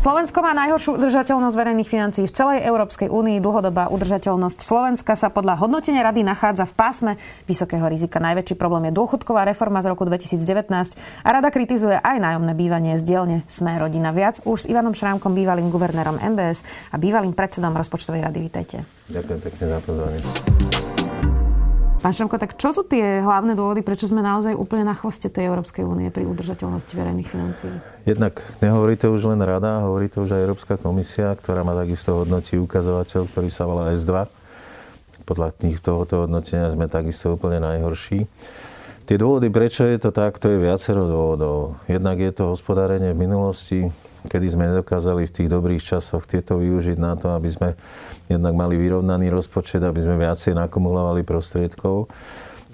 Slovensko má najhoršiu udržateľnosť verejných financií v celej Európskej únii. Dlhodobá udržateľnosť Slovenska sa podľa hodnotenia rady nachádza v pásme vysokého rizika. Najväčší problém je dôchodková reforma z roku 2019 a rada kritizuje aj nájomné bývanie z dielne Sme rodina. Viac už s Ivanom Šrámkom, bývalým guvernérom MBS a bývalým predsedom rozpočtovej rady. Vítajte. Ďakujem pekne za pozvanie. Pán Šamko, tak čo sú tie hlavné dôvody, prečo sme naozaj úplne na chvoste tej Európskej únie pri udržateľnosti verejných financií? Jednak nehovorí to už len rada, hovorí to už aj Európska komisia, ktorá má takisto hodnotí ukazovateľ, ktorý sa volá S2. Podľa tohoto hodnotenia sme takisto úplne najhorší. Tie dôvody, prečo je to tak, to je viacero dôvodov. Jednak je to hospodárenie v minulosti, kedy sme nedokázali v tých dobrých časoch tieto využiť na to, aby sme jednak mali vyrovnaný rozpočet, aby sme viacej nakumulovali prostriedkov.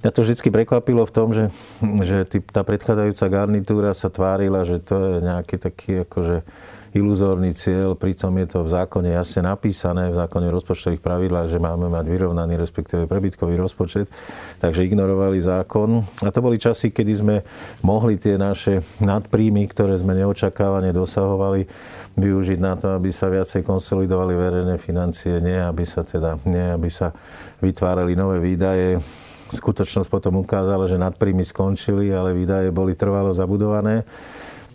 Mňa to vždy prekvapilo v tom, že, že tá predchádzajúca garnitúra sa tvárila, že to je nejaký taký akože iluzórny cieľ, pritom je to v zákone jasne napísané, v zákone rozpočtových pravidlách, že máme mať vyrovnaný, respektíve prebytkový rozpočet, takže ignorovali zákon. A to boli časy, kedy sme mohli tie naše nadpríjmy, ktoré sme neočakávane dosahovali, využiť na to, aby sa viacej konsolidovali verejné financie, nie aby sa, teda, nie aby sa vytvárali nové výdaje. Skutočnosť potom ukázala, že nadpríjmy skončili, ale výdaje boli trvalo zabudované.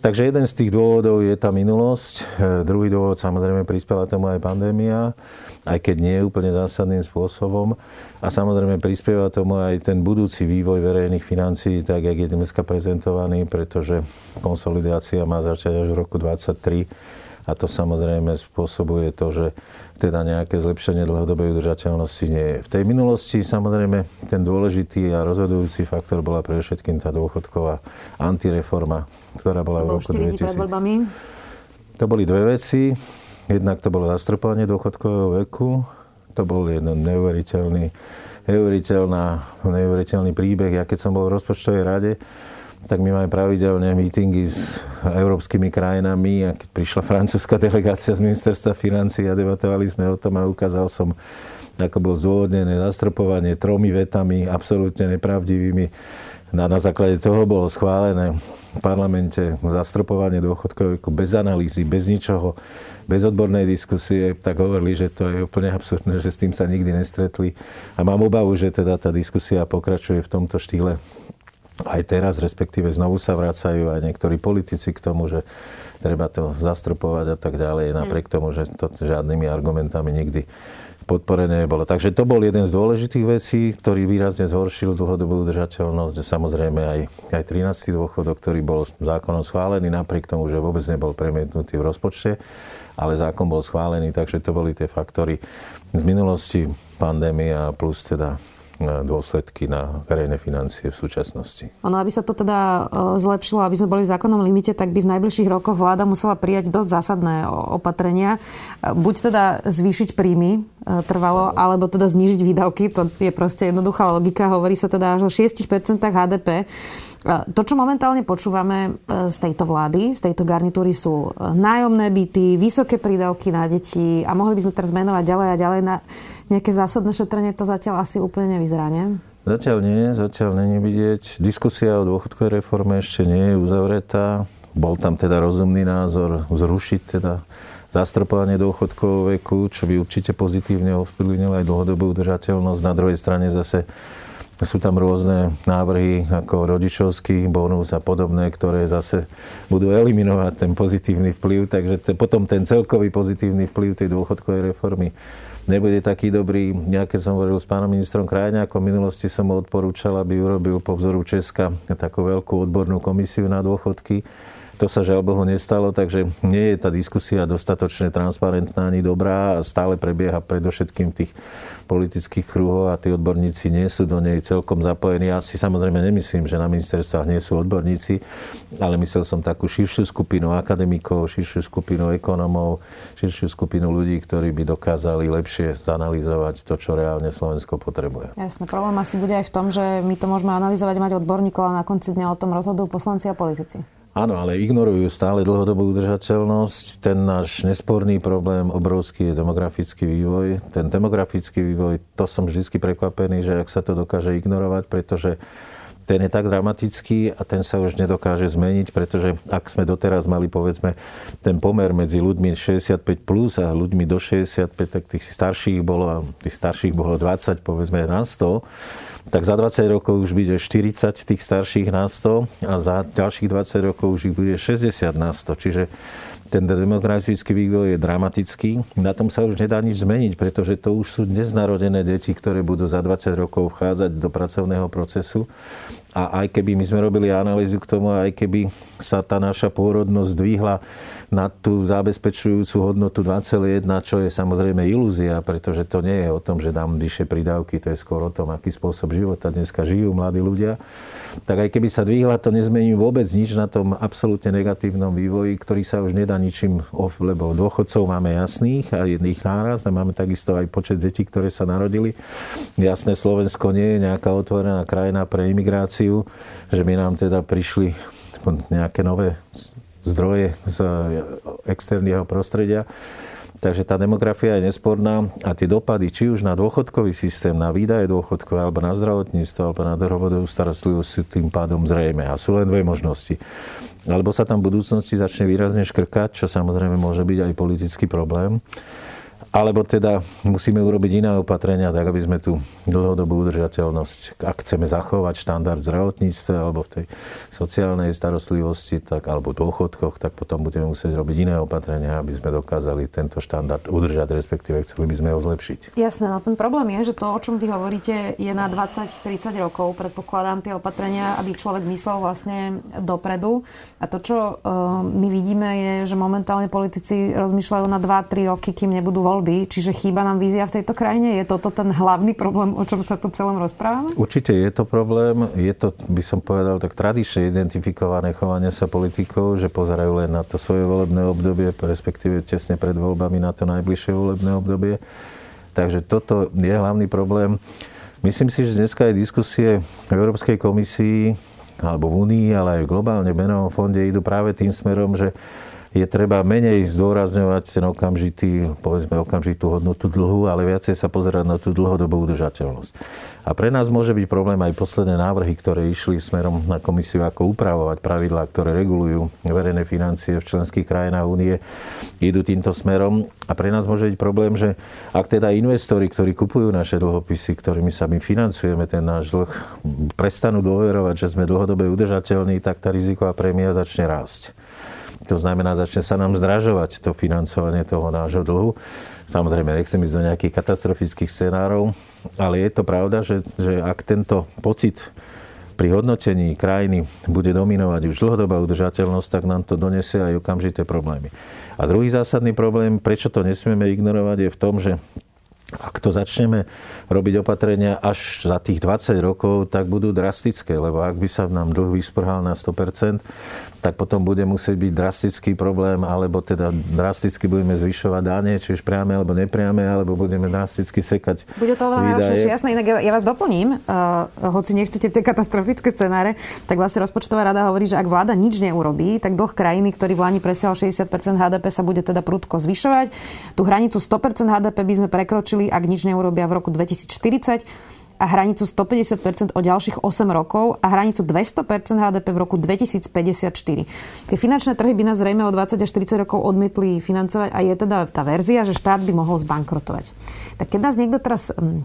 Takže jeden z tých dôvodov je tá minulosť. E, druhý dôvod samozrejme prispela tomu aj pandémia, aj keď nie úplne zásadným spôsobom. A samozrejme prispieva tomu aj ten budúci vývoj verejných financií, tak jak je dneska prezentovaný, pretože konsolidácia má začať až v roku 2023 a to samozrejme spôsobuje to, že teda nejaké zlepšenie dlhodobej udržateľnosti nie je. V tej minulosti samozrejme ten dôležitý a rozhodujúci faktor bola pre všetkým tá dôchodková antireforma, ktorá bola to v roku 2000. To boli dve veci. Jednak to bolo zastropovanie dôchodkového veku. To bol jeden neuveriteľný, neuveriteľná, neuveriteľný príbeh. Ja keď som bol v rozpočtovej rade, tak my máme pravidelne mítingy s európskymi krajinami a keď prišla francúzska delegácia z ministerstva financí a debatovali sme o tom a ukázal som, ako bolo zdôvodnené zastropovanie tromi vetami, absolútne nepravdivými. Na, na základe toho bolo schválené v parlamente zastropovanie dôchodkového bez analýzy, bez ničoho, bez odbornej diskusie, tak hovorili, že to je úplne absurdné, že s tým sa nikdy nestretli. A mám obavu, že teda tá diskusia pokračuje v tomto štýle aj teraz, respektíve znovu sa vracajú aj niektorí politici k tomu, že treba to zastropovať a tak ďalej, napriek tomu, že to žiadnymi argumentami nikdy podporené nebolo. Takže to bol jeden z dôležitých vecí, ktorý výrazne zhoršil dlhodobú udržateľnosť. Samozrejme aj, aj 13. dôchodok, ktorý bol zákonom schválený, napriek tomu, že vôbec nebol premietnutý v rozpočte, ale zákon bol schválený, takže to boli tie faktory z minulosti, pandémia plus teda dôsledky na verejné financie v súčasnosti. Ono, aby sa to teda e, zlepšilo, aby sme boli v zákonnom limite, tak by v najbližších rokoch vláda musela prijať dosť zásadné opatrenia. E, buď teda zvýšiť príjmy e, trvalo, alebo teda znížiť výdavky. To je proste jednoduchá logika. Hovorí sa teda až o 6% HDP. To, čo momentálne počúvame z tejto vlády, z tejto garnitúry sú nájomné byty, vysoké prídavky na deti a mohli by sme teraz menovať ďalej a ďalej na nejaké zásadné šetrenie to zatiaľ asi úplne nevyzerá, nie? Zatiaľ nie, zatiaľ není vidieť. Diskusia o dôchodkovej reforme ešte nie je uzavretá. Bol tam teda rozumný názor zrušiť teda zastropovanie dôchodkového veku, čo by určite pozitívne ovplyvnilo aj dlhodobú udržateľnosť. Na druhej strane zase sú tam rôzne návrhy ako rodičovský bonus a podobné, ktoré zase budú eliminovať ten pozitívny vplyv. Takže te, potom ten celkový pozitívny vplyv tej dôchodkovej reformy nebude taký dobrý. Ja keď som hovoril s pánom ministrom Krajňákom, v minulosti som mu odporúčal, aby urobil po vzoru Česka takú veľkú odbornú komisiu na dôchodky. To sa žiaľ Bohu nestalo, takže nie je tá diskusia dostatočne transparentná ani dobrá a stále prebieha predovšetkým tých politických kruhov a tí odborníci nie sú do nej celkom zapojení. Ja si samozrejme nemyslím, že na ministerstvách nie sú odborníci, ale myslel som takú širšiu skupinu akademikov, širšiu skupinu ekonomov, širšiu skupinu ľudí, ktorí by dokázali lepšie zanalizovať to, čo reálne Slovensko potrebuje. Jasné, problém asi bude aj v tom, že my to môžeme analyzovať, mať odborníkov, a na konci dňa o tom rozhodujú poslanci a politici. Áno, ale ignorujú stále dlhodobú udržateľnosť. Ten náš nesporný problém, obrovský je demografický vývoj. Ten demografický vývoj, to som vždy prekvapený, že ak sa to dokáže ignorovať, pretože ten je tak dramatický a ten sa už nedokáže zmeniť, pretože ak sme doteraz mali povedzme ten pomer medzi ľuďmi 65 plus a ľuďmi do 65, tak tých starších bolo, tých starších bolo 20 povedzme na 100, tak za 20 rokov už bude 40 tých starších na 100 a za ďalších 20 rokov už ich bude 60 na 100. Čiže ten demografický vývoj je dramatický. Na tom sa už nedá nič zmeniť, pretože to už sú dnes narodené deti, ktoré budú za 20 rokov vchádzať do pracovného procesu. A aj keby my sme robili analýzu k tomu, aj keby sa tá naša pôrodnosť dvihla na tú zabezpečujúcu hodnotu 2,1, čo je samozrejme ilúzia, pretože to nie je o tom, že dám vyššie pridávky, to je skôr o tom, aký spôsob života dneska žijú mladí ľudia. Tak aj keby sa dvihla, to nezmení vôbec nič na tom absolútne negatívnom vývoji, ktorý sa už nedá ničím, lebo dôchodcov máme jasných a jedných náraz a máme takisto aj počet detí, ktoré sa narodili. Jasné, Slovensko nie je nejaká otvorená krajina pre imigráciu, že by nám teda prišli nejaké nové zdroje z externého prostredia. Takže tá demografia je nesporná a tie dopady, či už na dôchodkový systém, na výdaje dôchodkové, alebo na zdravotníctvo, alebo na dohovodovú starostlivosť sú tým pádom zrejme. A sú len dve možnosti. Alebo sa tam v budúcnosti začne výrazne škrkať, čo samozrejme môže byť aj politický problém alebo teda musíme urobiť iné opatrenia, tak aby sme tú dlhodobú udržateľnosť, ak chceme zachovať štandard zdravotníctva alebo v tej sociálnej starostlivosti, tak, alebo dôchodkoch, tak potom budeme musieť robiť iné opatrenia, aby sme dokázali tento štandard udržať, respektíve chceli by sme ho zlepšiť. Jasné, no ten problém je, že to, o čom vy hovoríte, je na 20-30 rokov. Predpokladám tie opatrenia, aby človek myslel vlastne dopredu. A to, čo uh, my vidíme, je, že momentálne politici rozmýšľajú na 2-3 roky, kým nebudú voľby voľby, čiže chýba nám vízia v tejto krajine? Je toto ten hlavný problém, o čom sa tu celom rozprávame? Určite je to problém. Je to, by som povedal, tak tradične identifikované chovanie sa politikov, že pozerajú len na to svoje volebné obdobie, respektíve tesne pred voľbami na to najbližšie volebné obdobie. Takže toto je hlavný problém. Myslím si, že dneska aj diskusie v Európskej komisii alebo v Únii, ale aj globálne menovom fonde idú práve tým smerom, že je treba menej zdôrazňovať ten okamžitý, povedzme okamžitú hodnotu dlhu, ale viacej sa pozerať na tú dlhodobú udržateľnosť. A pre nás môže byť problém aj posledné návrhy, ktoré išli smerom na komisiu, ako upravovať pravidlá, ktoré regulujú verejné financie v členských krajinách únie, idú týmto smerom. A pre nás môže byť problém, že ak teda investori, ktorí kupujú naše dlhopisy, ktorými sa my financujeme ten náš dlh, prestanú dôverovať, že sme dlhodobé udržateľní, tak tá riziková prémia začne rásť. To znamená, začne sa nám zdražovať to financovanie toho nášho dlhu. Samozrejme, nechcem ísť do nejakých katastrofických scenárov, ale je to pravda, že, že ak tento pocit pri hodnotení krajiny bude dominovať už dlhodobá udržateľnosť, tak nám to donesie aj okamžité problémy. A druhý zásadný problém, prečo to nesmieme ignorovať, je v tom, že ak to začneme robiť opatrenia až za tých 20 rokov, tak budú drastické, lebo ak by sa nám dlh vysprhal na 100%, tak potom bude musieť byť drastický problém, alebo teda drasticky budeme zvyšovať dáne, či už priame alebo nepriame, alebo budeme drasticky sekať Bude to oveľa náročnejšie, jasné. Inak ja, ja vás doplním, uh, hoci nechcete tie katastrofické scenáre, tak vlastne rozpočtová rada hovorí, že ak vláda nič neurobí, tak dlh krajiny, ktorý v Lani presiahol 60% HDP, sa bude teda prudko zvyšovať. Tú hranicu 100% HDP by sme prekročili, ak nič neurobia v roku 2040 a hranicu 150% o ďalších 8 rokov a hranicu 200% HDP v roku 2054. Tie finančné trhy by nás zrejme o 20 až 40 rokov odmietli financovať a je teda tá verzia, že štát by mohol zbankrotovať. Tak keď nás niekto teraz hm,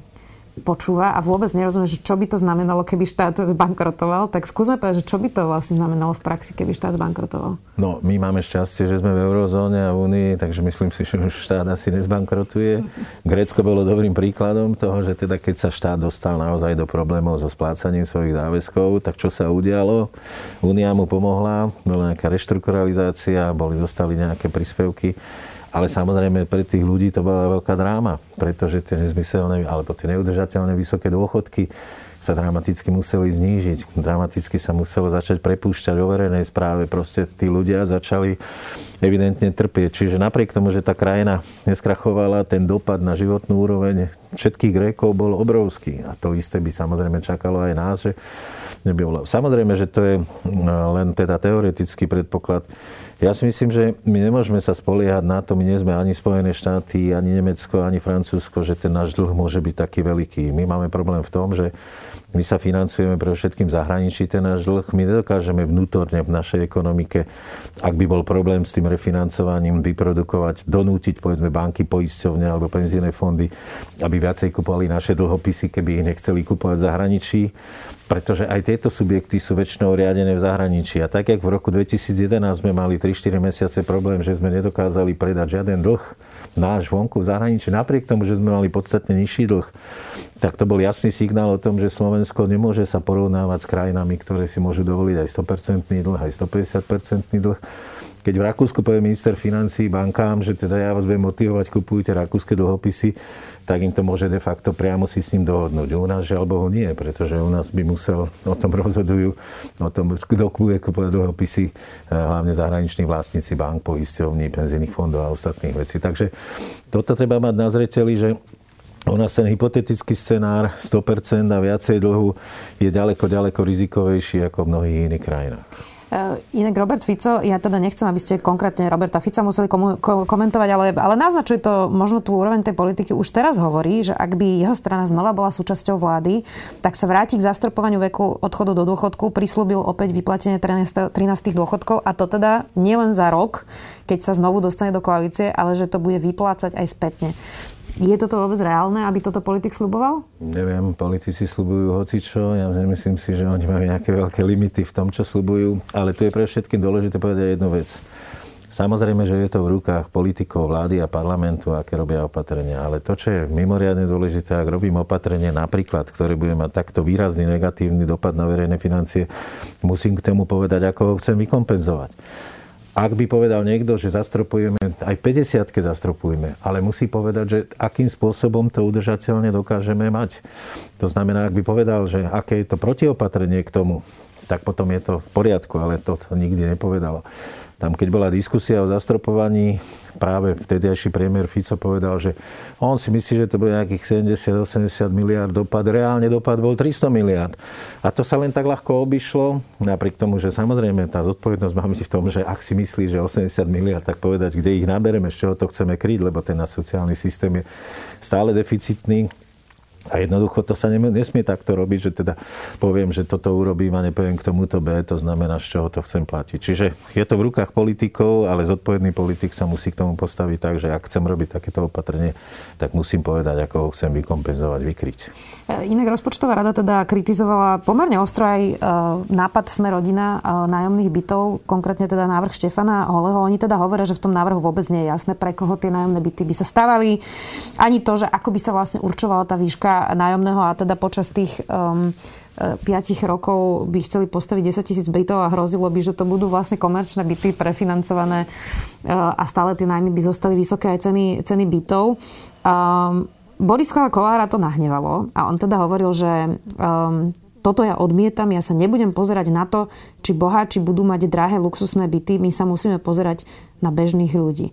počúva a vôbec nerozumie, že čo by to znamenalo, keby štát zbankrotoval, tak skúsme povedať, že čo by to vlastne znamenalo v praxi, keby štát zbankrotoval. No, my máme šťastie, že sme v eurozóne a v Únii, takže myslím si, že už štát asi nezbankrotuje. Grécko bolo dobrým príkladom toho, že teda keď sa štát dostal naozaj do problémov so splácaním svojich záväzkov, tak čo sa udialo? Únia mu pomohla, bola nejaká reštrukturalizácia, boli, dostali nejaké príspevky ale samozrejme pre tých ľudí to bola veľká dráma, pretože tie nezmyselné alebo tie neudržateľné vysoké dôchodky sa dramaticky museli znížiť. Dramaticky sa muselo začať prepúšťať o verejnej správe. Proste tí ľudia začali evidentne trpieť. Čiže napriek tomu, že tá krajina neskrachovala, ten dopad na životnú úroveň všetkých Grékov bol obrovský. A to isté by samozrejme čakalo aj nás, že neby Samozrejme, že to je len teda teoretický predpoklad. Ja si myslím, že my nemôžeme sa spoliehať na to, my nie sme ani Spojené štáty, ani Nemecko, ani Francúzsko, že ten náš dlh môže byť taký veľký. My máme problém v tom, že my sa financujeme pre všetkým zahraničí ten náš dlh. My nedokážeme vnútorne v našej ekonomike, ak by bol problém s tým refinancovaním, vyprodukovať, donútiť povedzme banky, poisťovne alebo penzíne fondy, aby viacej kupovali naše dlhopisy, keby ich nechceli kupovať v zahraničí pretože aj tieto subjekty sú väčšinou riadené v zahraničí. A tak, jak v roku 2011 sme mali 3-4 mesiace problém, že sme nedokázali predať žiaden dlh náš vonku v zahraničí, napriek tomu, že sme mali podstatne nižší dlh, tak to bol jasný signál o tom, že Slovensko nemôže sa porovnávať s krajinami, ktoré si môžu dovoliť aj 100% dlh, aj 150% dlh keď v Rakúsku povie minister financí bankám, že teda ja vás budem motivovať, kupujte rakúske dlhopisy, tak im to môže de facto priamo si s ním dohodnúť. U nás žiaľ Bohu nie, pretože u nás by musel, o tom rozhodujú, o tom, kto bude kupovať dlhopisy, eh, hlavne zahraniční vlastníci bank, poisťovní, penzijných fondov a ostatných vecí. Takže toto treba mať na zreteli, že u nás ten hypotetický scenár 100% a viacej dlhu je ďaleko, ďaleko rizikovejší ako v mnohých iných krajinách. Eh, inak Robert Fico, ja teda nechcem, aby ste konkrétne Roberta Fica museli komu- komentovať, ale, ale naznačuje to možno tú úroveň tej politiky. Už teraz hovorí, že ak by jeho strana znova bola súčasťou vlády, tak sa vráti k zastropovaniu veku odchodu do dôchodku, prislúbil opäť vyplatenie 13, 13 dôchodkov a to teda nielen za rok, keď sa znovu dostane do koalície, ale že to bude vyplácať aj spätne. Je toto vôbec reálne, aby toto politik sluboval? Neviem, politici slubujú hocičo. Ja nemyslím si, že oni majú nejaké veľké limity v tom, čo slubujú. Ale tu je pre všetkým dôležité povedať jednu vec. Samozrejme, že je to v rukách politikov, vlády a parlamentu, aké robia opatrenia. Ale to, čo je mimoriadne dôležité, ak robím opatrenie napríklad, ktoré bude mať takto výrazný negatívny dopad na verejné financie, musím k tomu povedať, ako ho chcem vykompenzovať. Ak by povedal niekto, že zastropujeme, aj 50 zastropujeme, ale musí povedať, že akým spôsobom to udržateľne dokážeme mať. To znamená, ak by povedal, že aké je to protiopatrenie k tomu, tak potom je to v poriadku, ale to nikdy nepovedal. Tam, keď bola diskusia o zastropovaní, práve vtedajší premiér Fico povedal, že on si myslí, že to bude nejakých 70-80 miliard dopad. Reálne dopad bol 300 miliard. A to sa len tak ľahko obišlo, napriek tomu, že samozrejme tá zodpovednosť máme v tom, že ak si myslí, že 80 miliard, tak povedať, kde ich nabereme, z čoho to chceme kryť, lebo ten náš sociálny systém je stále deficitný a jednoducho to sa nesmie takto robiť, že teda poviem, že toto urobím a nepoviem k tomuto B, to znamená, z čoho to chcem platiť. Čiže je to v rukách politikov, ale zodpovedný politik sa musí k tomu postaviť tak, že ak chcem robiť takéto opatrenie, tak musím povedať, ako ho chcem vykompenzovať, vykryť. E, inak rozpočtová rada teda kritizovala pomerne ostro aj e, nápad Sme rodina e, nájomných bytov, konkrétne teda návrh Štefana Holeho. Oni teda hovoria, že v tom návrhu vôbec nie je jasné, pre koho tie nájomné byty by sa stavali, ani to, že ako by sa vlastne určovala tá výška nájomného a teda počas tých um, 5 e, rokov by chceli postaviť 10 tisíc bytov a hrozilo by, že to budú vlastne komerčné byty prefinancované uh, a stále tie nájmy by zostali vysoké aj ceny, ceny bytov. Um, Boris Kolára to nahnevalo a on teda hovoril, že um, toto ja odmietam, ja sa nebudem pozerať na to, či boháči budú mať drahé luxusné byty, my sa musíme pozerať na bežných ľudí.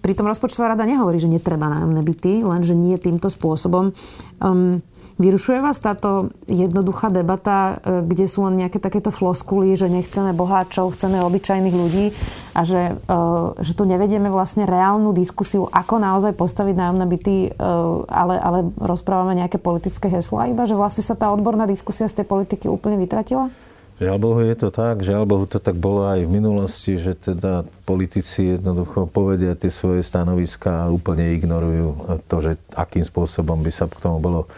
Pritom rozpočtová rada nehovorí, že netreba nájomné byty, lenže nie týmto spôsobom. Um, Vyrušuje vás táto jednoduchá debata, e, kde sú len nejaké takéto floskuly, že nechceme boháčov, chceme obyčajných ľudí a že, e, že tu nevedieme vlastne reálnu diskusiu, ako naozaj postaviť nájomné byty, e, ale, ale rozprávame nejaké politické heslá iba, že vlastne sa tá odborná diskusia z tej politiky úplne vytratila? Žiaľ Bohu je to tak, žiaľ Bohu to tak bolo aj v minulosti, že teda politici jednoducho povedia tie svoje stanoviská a úplne ignorujú to, že akým spôsobom by sa k tomu bolo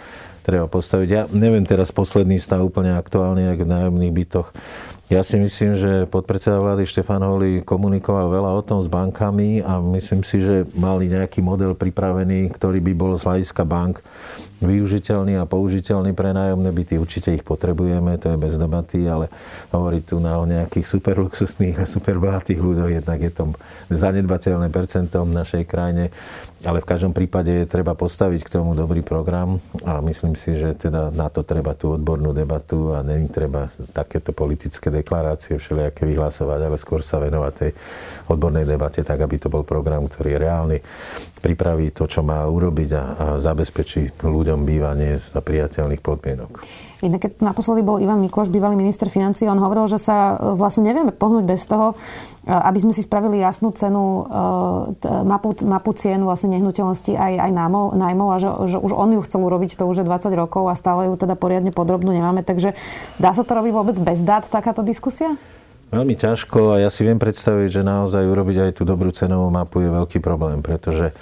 treba postaviť. Ja neviem teraz posledný stav úplne aktuálny, ak v nájomných bytoch. Ja si myslím, že podpredseda vlády Štefan Holi komunikoval veľa o tom s bankami a myslím si, že mali nejaký model pripravený, ktorý by bol z hľadiska bank využiteľný a použiteľný pre nájomné byty. Určite ich potrebujeme, to je bez debaty, ale hovoriť tu na o nejakých superluxusných a superbohatých ľuďoch, jednak je to zanedbateľné percentom v našej krajine, ale v každom prípade treba postaviť k tomu dobrý program a myslím si, že teda na to treba tú odbornú debatu a není treba takéto politické deklarácie všelijaké vyhlasovať, ale skôr sa venovať tej odbornej debate tak, aby to bol program, ktorý je reálny, pripraví to, čo má urobiť a, a zabezpečí ľuďom bývanie za priateľných podmienok. Inak keď naposledy bol Ivan Mikloš, bývalý minister financí, on hovoril, že sa e, vlastne nevieme pohnúť bez toho, e, aby sme si spravili jasnú cenu, e, mapu, mapu cien vlastne nehnuteľnosti aj, aj nájmov, nájmov a že, že už on ju chcel urobiť, to už je 20 rokov a stále ju teda poriadne podrobnú nemáme. Takže dá sa to robiť vôbec bez dát, takáto diskusia? Veľmi ťažko a ja si viem predstaviť, že naozaj urobiť aj tú dobrú cenovú mapu je veľký problém, pretože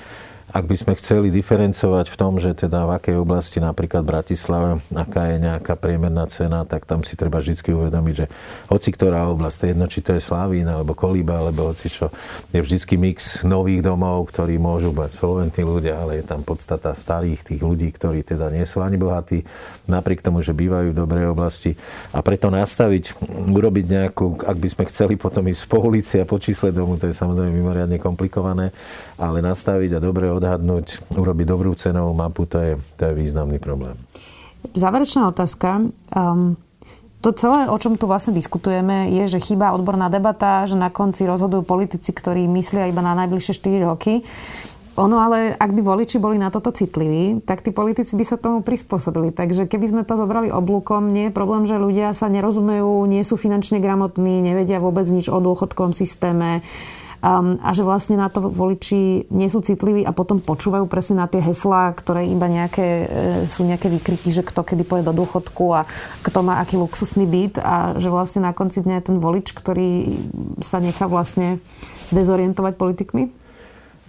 ak by sme chceli diferencovať v tom, že teda v akej oblasti, napríklad Bratislave, aká je nejaká priemerná cena, tak tam si treba vždy uvedomiť, že hoci ktorá oblasť, jedno či to je Slavín, alebo Kolíba, alebo hoci čo, je vždycky mix nových domov, ktorí môžu mať solventní ľudia, ale je tam podstata starých tých ľudí, ktorí teda nie sú ani bohatí, napriek tomu, že bývajú v dobrej oblasti. A preto nastaviť, urobiť nejakú, ak by sme chceli potom ísť po ulici a po čísle domu, to je samozrejme mimoriadne komplikované, ale nastaviť a dobre odhadnúť, urobiť dobrú cenovú mapu, to je, to je významný problém. Záverečná otázka. Um, to celé, o čom tu vlastne diskutujeme, je, že chýba odborná debata, že na konci rozhodujú politici, ktorí myslia iba na najbližšie 4 roky. Ono ale, ak by voliči boli na toto citliví, tak tí politici by sa tomu prispôsobili. Takže keby sme to zobrali oblúkom, nie je problém, že ľudia sa nerozumejú, nie sú finančne gramotní, nevedia vôbec nič o dôchodkovom systéme, um, a že vlastne na to voliči nie sú citliví a potom počúvajú presne na tie heslá, ktoré iba nejaké, e, sú nejaké výkriky, že kto kedy pôjde do dôchodku a kto má aký luxusný byt a že vlastne na konci dňa je ten volič, ktorý sa nechá vlastne dezorientovať politikmi?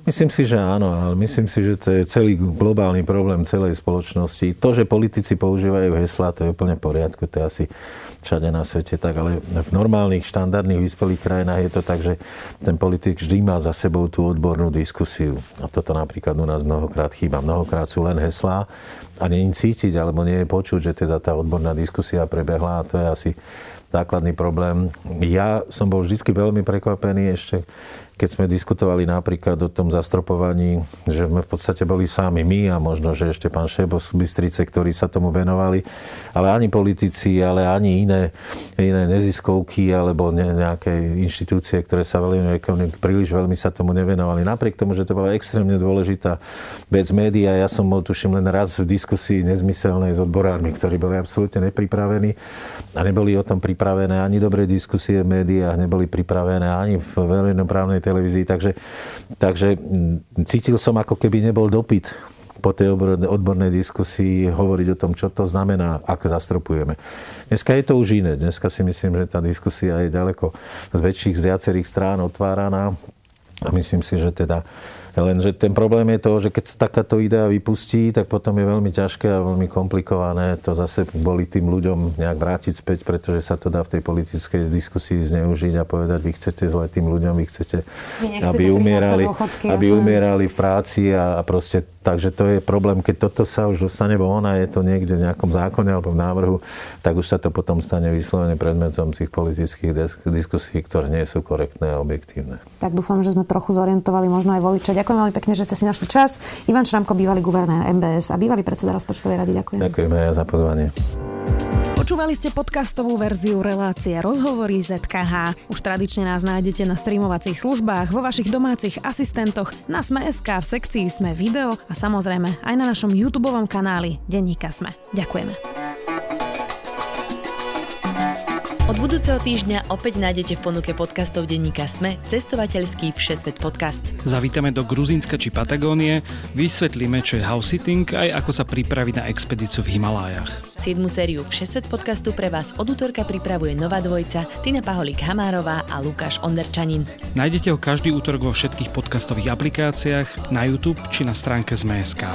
Myslím si, že áno, ale myslím si, že to je celý globálny problém celej spoločnosti. To, že politici používajú heslá, to je úplne v poriadku, to je asi všade na svete tak, ale v normálnych, štandardných, vyspelých krajinách je to tak, že ten politik vždy má za sebou tú odbornú diskusiu. A toto napríklad u nás mnohokrát chýba. Mnohokrát sú len heslá a nie cítiť, alebo nie je počuť, že teda tá odborná diskusia prebehla a to je asi základný problém. Ja som bol vždy veľmi prekvapený ešte keď sme diskutovali napríklad o tom zastropovaní, že sme v podstate boli sami my a možno, že ešte pán Šebo z Bystrice, ktorí sa tomu venovali, ale ani politici, ale ani iné, iné neziskovky alebo ne, nejaké inštitúcie, ktoré sa veľmi, príliš veľmi sa tomu nevenovali. Napriek tomu, že to bola extrémne dôležitá vec média, ja som bol tuším len raz v diskusii nezmyselnej s odborármi, ktorí boli absolútne nepripravení a neboli o tom pripravené ani dobré diskusie v médiách, neboli pripravené ani v verejnoprávnej televízii, takže, takže cítil som, ako keby nebol dopyt po tej odbornej diskusii hovoriť o tom, čo to znamená, ak zastropujeme. Dneska je to už iné. Dneska si myslím, že tá diskusia je ďaleko z väčších, z viacerých strán otváraná. A myslím si, že teda Lenže ten problém je to, že keď sa takáto idea vypustí, tak potom je veľmi ťažké a veľmi komplikované to zase boli tým ľuďom nejak vrátiť späť, pretože sa to dá v tej politickej diskusii zneužiť a povedať, vy chcete zle tým ľuďom, vy chcete, aby umierali, aby umierali v práci a, a proste Takže to je problém, keď toto sa už dostane von a je to niekde v nejakom zákone alebo v návrhu, tak už sa to potom stane vyslovene predmetom tých politických diskusí, ktoré nie sú korektné a objektívne. Tak dúfam, že sme trochu zorientovali možno aj voliča. Ďakujem veľmi pekne, že ste si našli čas. Ivan Šramko, bývalý guvernér MBS a bývalý predseda rozpočtovej rady. Ďakujem. Ďakujem aj za pozvanie. Počúvali ste podcastovú verziu relácie Rozhovory ZKH. Už tradične nás nájdete na streamovacích službách, vo vašich domácich asistentoch, na Sme.sk, v sekcii Sme video a samozrejme aj na našom YouTube kanáli Denníka Sme. Ďakujeme. Budúceho týždňa opäť nájdete v ponuke podcastov denníka Sme cestovateľský Všesvet podcast. Zavítame do Gruzínska či Patagónie, vysvetlíme, čo je house sitting aj ako sa pripraviť na expedíciu v Himalájach. 7. sériu Všesvet podcastu pre vás od útorka pripravuje nová dvojca Tina Paholík Hamárová a Lukáš Onderčanin. Nájdete ho každý útorok vo všetkých podcastových aplikáciách, na YouTube či na stránke Sme.sk.